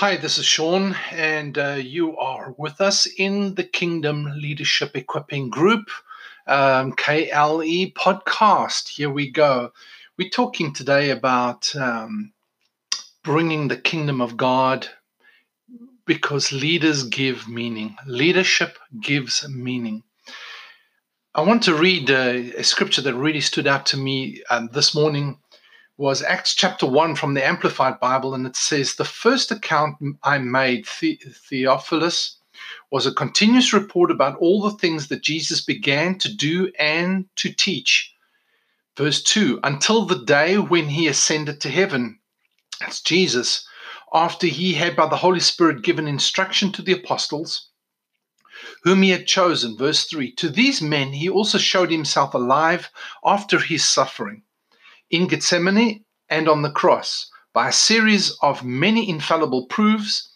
Hi, this is Sean, and uh, you are with us in the Kingdom Leadership Equipping Group, um, KLE podcast. Here we go. We're talking today about um, bringing the kingdom of God because leaders give meaning. Leadership gives meaning. I want to read uh, a scripture that really stood out to me um, this morning was Acts chapter 1 from the Amplified Bible, and it says, The first account I made, the- Theophilus, was a continuous report about all the things that Jesus began to do and to teach. Verse 2 Until the day when he ascended to heaven. That's Jesus. After he had, by the Holy Spirit, given instruction to the apostles, whom he had chosen. Verse 3 To these men he also showed himself alive after his suffering in Gethsemane and on the cross by a series of many infallible proofs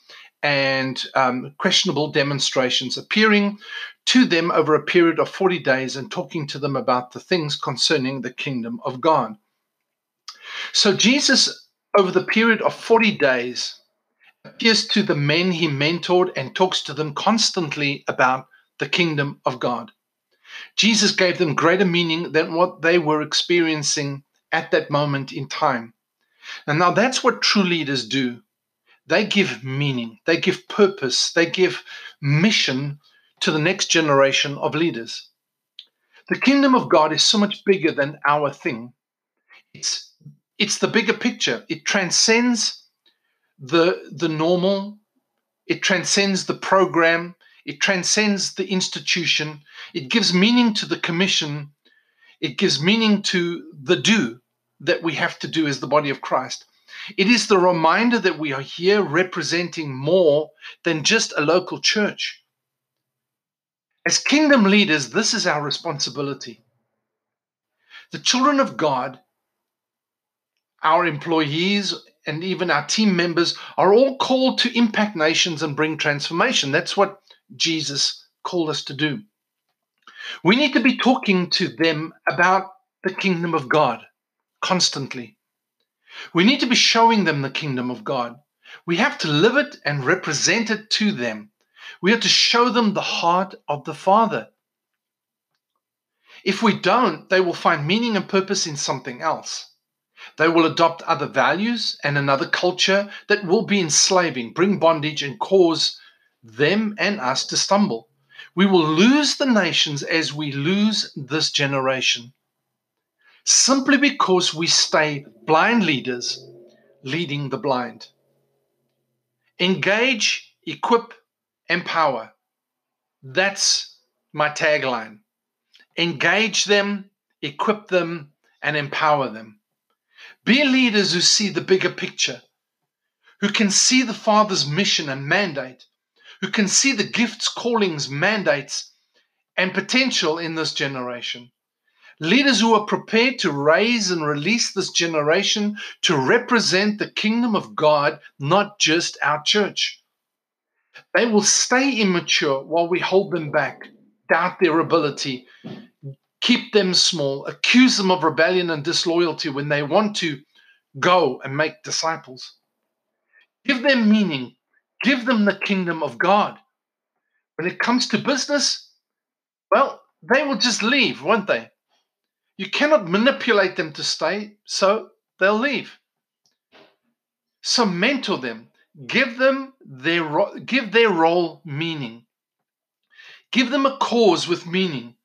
and um, questionable demonstrations, appearing to them over a period of 40 days and talking to them about the things concerning the kingdom of God. So, Jesus, over the period of 40 days, appears to the men he mentored and talks to them constantly about the kingdom of God. Jesus gave them greater meaning than what they were experiencing at that moment in time. And now that's what true leaders do. They give meaning, they give purpose, they give mission to the next generation of leaders. The kingdom of God is so much bigger than our thing. It's it's the bigger picture. It transcends the the normal, it transcends the program, it transcends the institution, it gives meaning to the commission, it gives meaning to the do that we have to do as the body of Christ. It is the reminder that we are here representing more than just a local church. As kingdom leaders, this is our responsibility. The children of God, our employees, and even our team members are all called to impact nations and bring transformation. That's what Jesus called us to do. We need to be talking to them about the kingdom of God constantly. We need to be showing them the kingdom of God. We have to live it and represent it to them. We have to show them the heart of the Father. If we don't, they will find meaning and purpose in something else. They will adopt other values and another culture that will be enslaving, bring bondage, and cause them and us to stumble. We will lose the nations as we lose this generation simply because we stay blind leaders leading the blind. Engage, equip, empower. That's my tagline. Engage them, equip them, and empower them. Be leaders who see the bigger picture, who can see the Father's mission and mandate, who can see the gifts, callings, mandates, and potential in this generation. Leaders who are prepared to raise and release this generation to represent the kingdom of God, not just our church. They will stay immature while we hold them back, doubt their ability, keep them small, accuse them of rebellion and disloyalty when they want to go and make disciples. Give them meaning, give them the kingdom of God. When it comes to business, well, they will just leave, won't they? You cannot manipulate them to stay, so they'll leave. So mentor them, give them their give their role meaning. Give them a cause with meaning.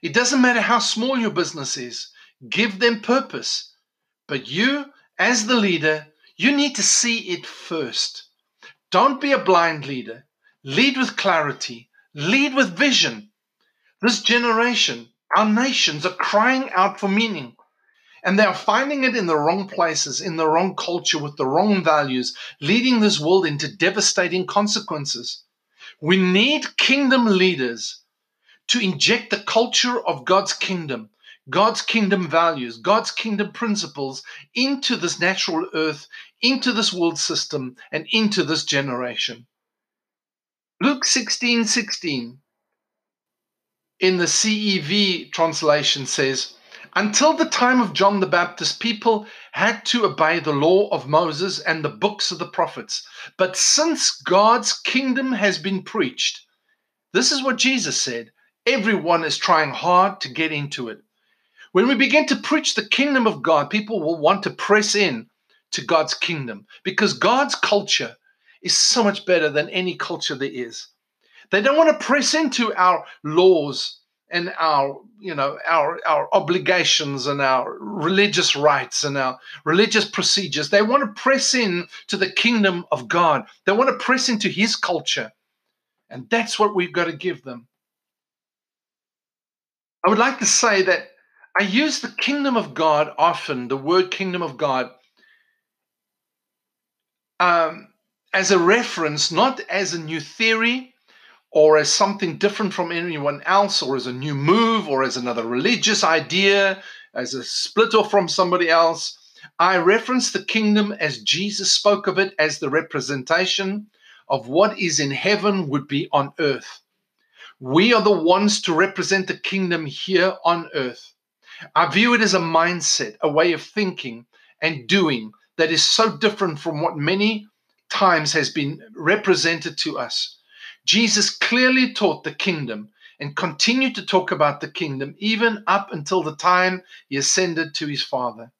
It doesn't matter how small your business is. Give them purpose. But you as the leader, you need to see it first. Don't be a blind leader. Lead with clarity. Lead with vision. This generation our nations are crying out for meaning. And they are finding it in the wrong places, in the wrong culture, with the wrong values, leading this world into devastating consequences. We need kingdom leaders to inject the culture of God's kingdom, God's kingdom values, God's kingdom principles into this natural earth, into this world system, and into this generation. Luke 16 16 in the CEV translation says, Until the time of John the Baptist, people had to obey the law of Moses and the books of the prophets. But since God's kingdom has been preached, this is what Jesus said everyone is trying hard to get into it. When we begin to preach the kingdom of God, people will want to press in to God's kingdom because God's culture is so much better than any culture there is. They don't want to press into our laws and our you know our our obligations and our religious rights and our religious procedures. They want to press in to the kingdom of god. They want to press into his culture. And that's what we've got to give them. I would like to say that i use the kingdom of god often the word kingdom of god um, as a reference not as a new theory or as something different from anyone else, or as a new move, or as another religious idea, as a split off from somebody else. I reference the kingdom as Jesus spoke of it as the representation of what is in heaven would be on earth. We are the ones to represent the kingdom here on earth. I view it as a mindset, a way of thinking and doing that is so different from what many times has been represented to us. Jesus clearly taught the kingdom and continued to talk about the kingdom even up until the time he ascended to his Father.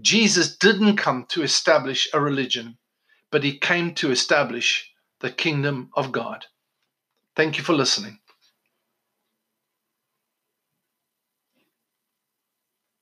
Jesus didn't come to establish a religion, but he came to establish the kingdom of God. Thank you for listening.